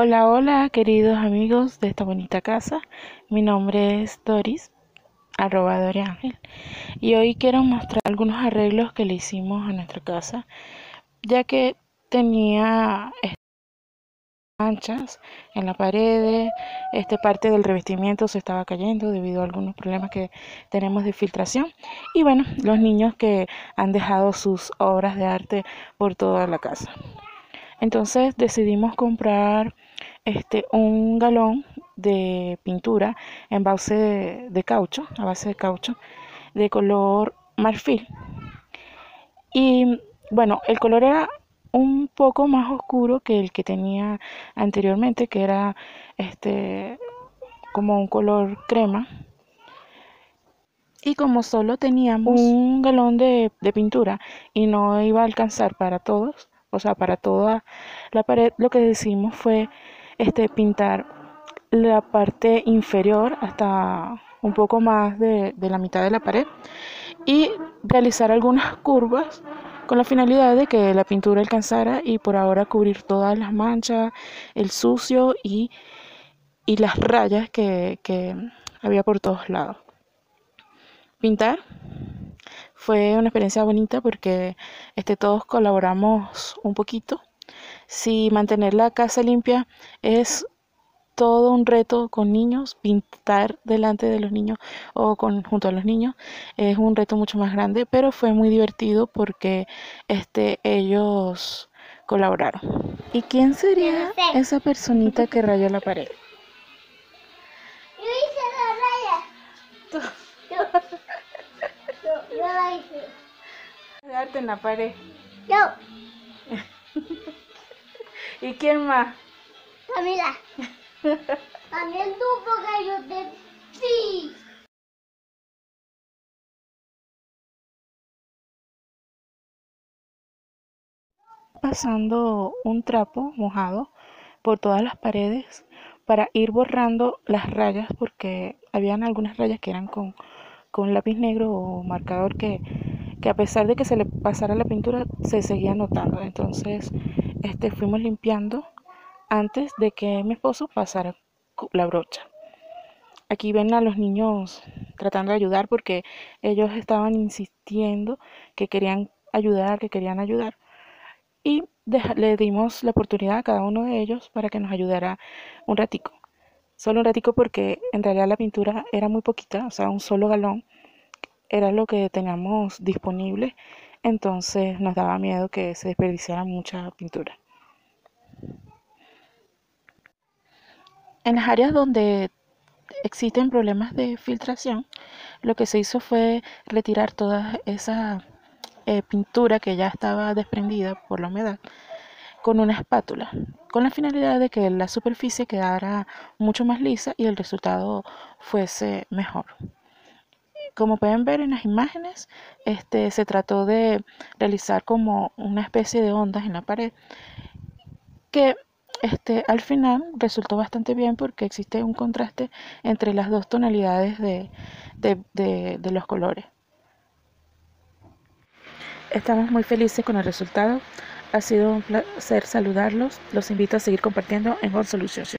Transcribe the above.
Hola, hola, queridos amigos de esta bonita casa. Mi nombre es Doris, arroba Doriángel, y hoy quiero mostrar algunos arreglos que le hicimos a nuestra casa, ya que tenía manchas en la pared, este parte del revestimiento se estaba cayendo debido a algunos problemas que tenemos de filtración y bueno, los niños que han dejado sus obras de arte por toda la casa. Entonces decidimos comprar este, un galón de pintura en base de, caucho, a base de caucho, de color marfil. Y bueno, el color era un poco más oscuro que el que tenía anteriormente, que era este como un color crema. Y como solo teníamos un galón de, de pintura y no iba a alcanzar para todos, o sea, para toda la pared, lo que decimos fue este, pintar la parte inferior hasta un poco más de, la mitad de la pared y realizar algunas curvas con la finalidad de que la pintura alcanzara y por ahora cubrir todas las manchas, el sucio y, las rayas que, que había por todos lados. Pintar fue una experiencia bonita porque este, todos colaboramos un poquito si mantener la casa limpia es todo un reto con niños, pintar delante de los niños o con, junto a los niños es un reto mucho más grande, pero fue muy divertido porque este, ellos colaboraron. ¿Y quién sería esa personita que rayó la pared? Darte en la pared. Yo. ¿Y quién más? Camila. También tú porque yo te sí. Pasando un trapo mojado por todas las paredes para ir borrando las rayas porque habían algunas rayas que eran con, con lápiz negro o marcador que, que a pesar de que se le pasara la pintura se seguía notando. Entonces este, fuimos limpiando antes de que mi esposo pasara la brocha. Aquí ven a los niños tratando de ayudar porque ellos estaban insistiendo que querían ayudar, que querían ayudar. Y le dimos la oportunidad a cada uno de ellos para que nos ayudara un ratico. Solo un ratico porque en realidad la pintura era muy poquita, o sea, un solo galón era lo que teníamos disponible entonces nos daba miedo que se desperdiciara mucha pintura. En las áreas donde existen problemas de filtración, lo que se hizo fue retirar toda esa eh, pintura que ya estaba desprendida por la humedad con una espátula, con la finalidad de que la superficie quedara mucho más lisa y el resultado fuese mejor. Como pueden ver en las imágenes, este, se trató de realizar como una especie de ondas en la pared que este, al final resultó bastante bien porque existe un contraste entre las dos tonalidades de, de los colores. Estamos muy felices con el resultado. Ha sido un placer saludarlos. Los invito a seguir compartiendo en One Solutions.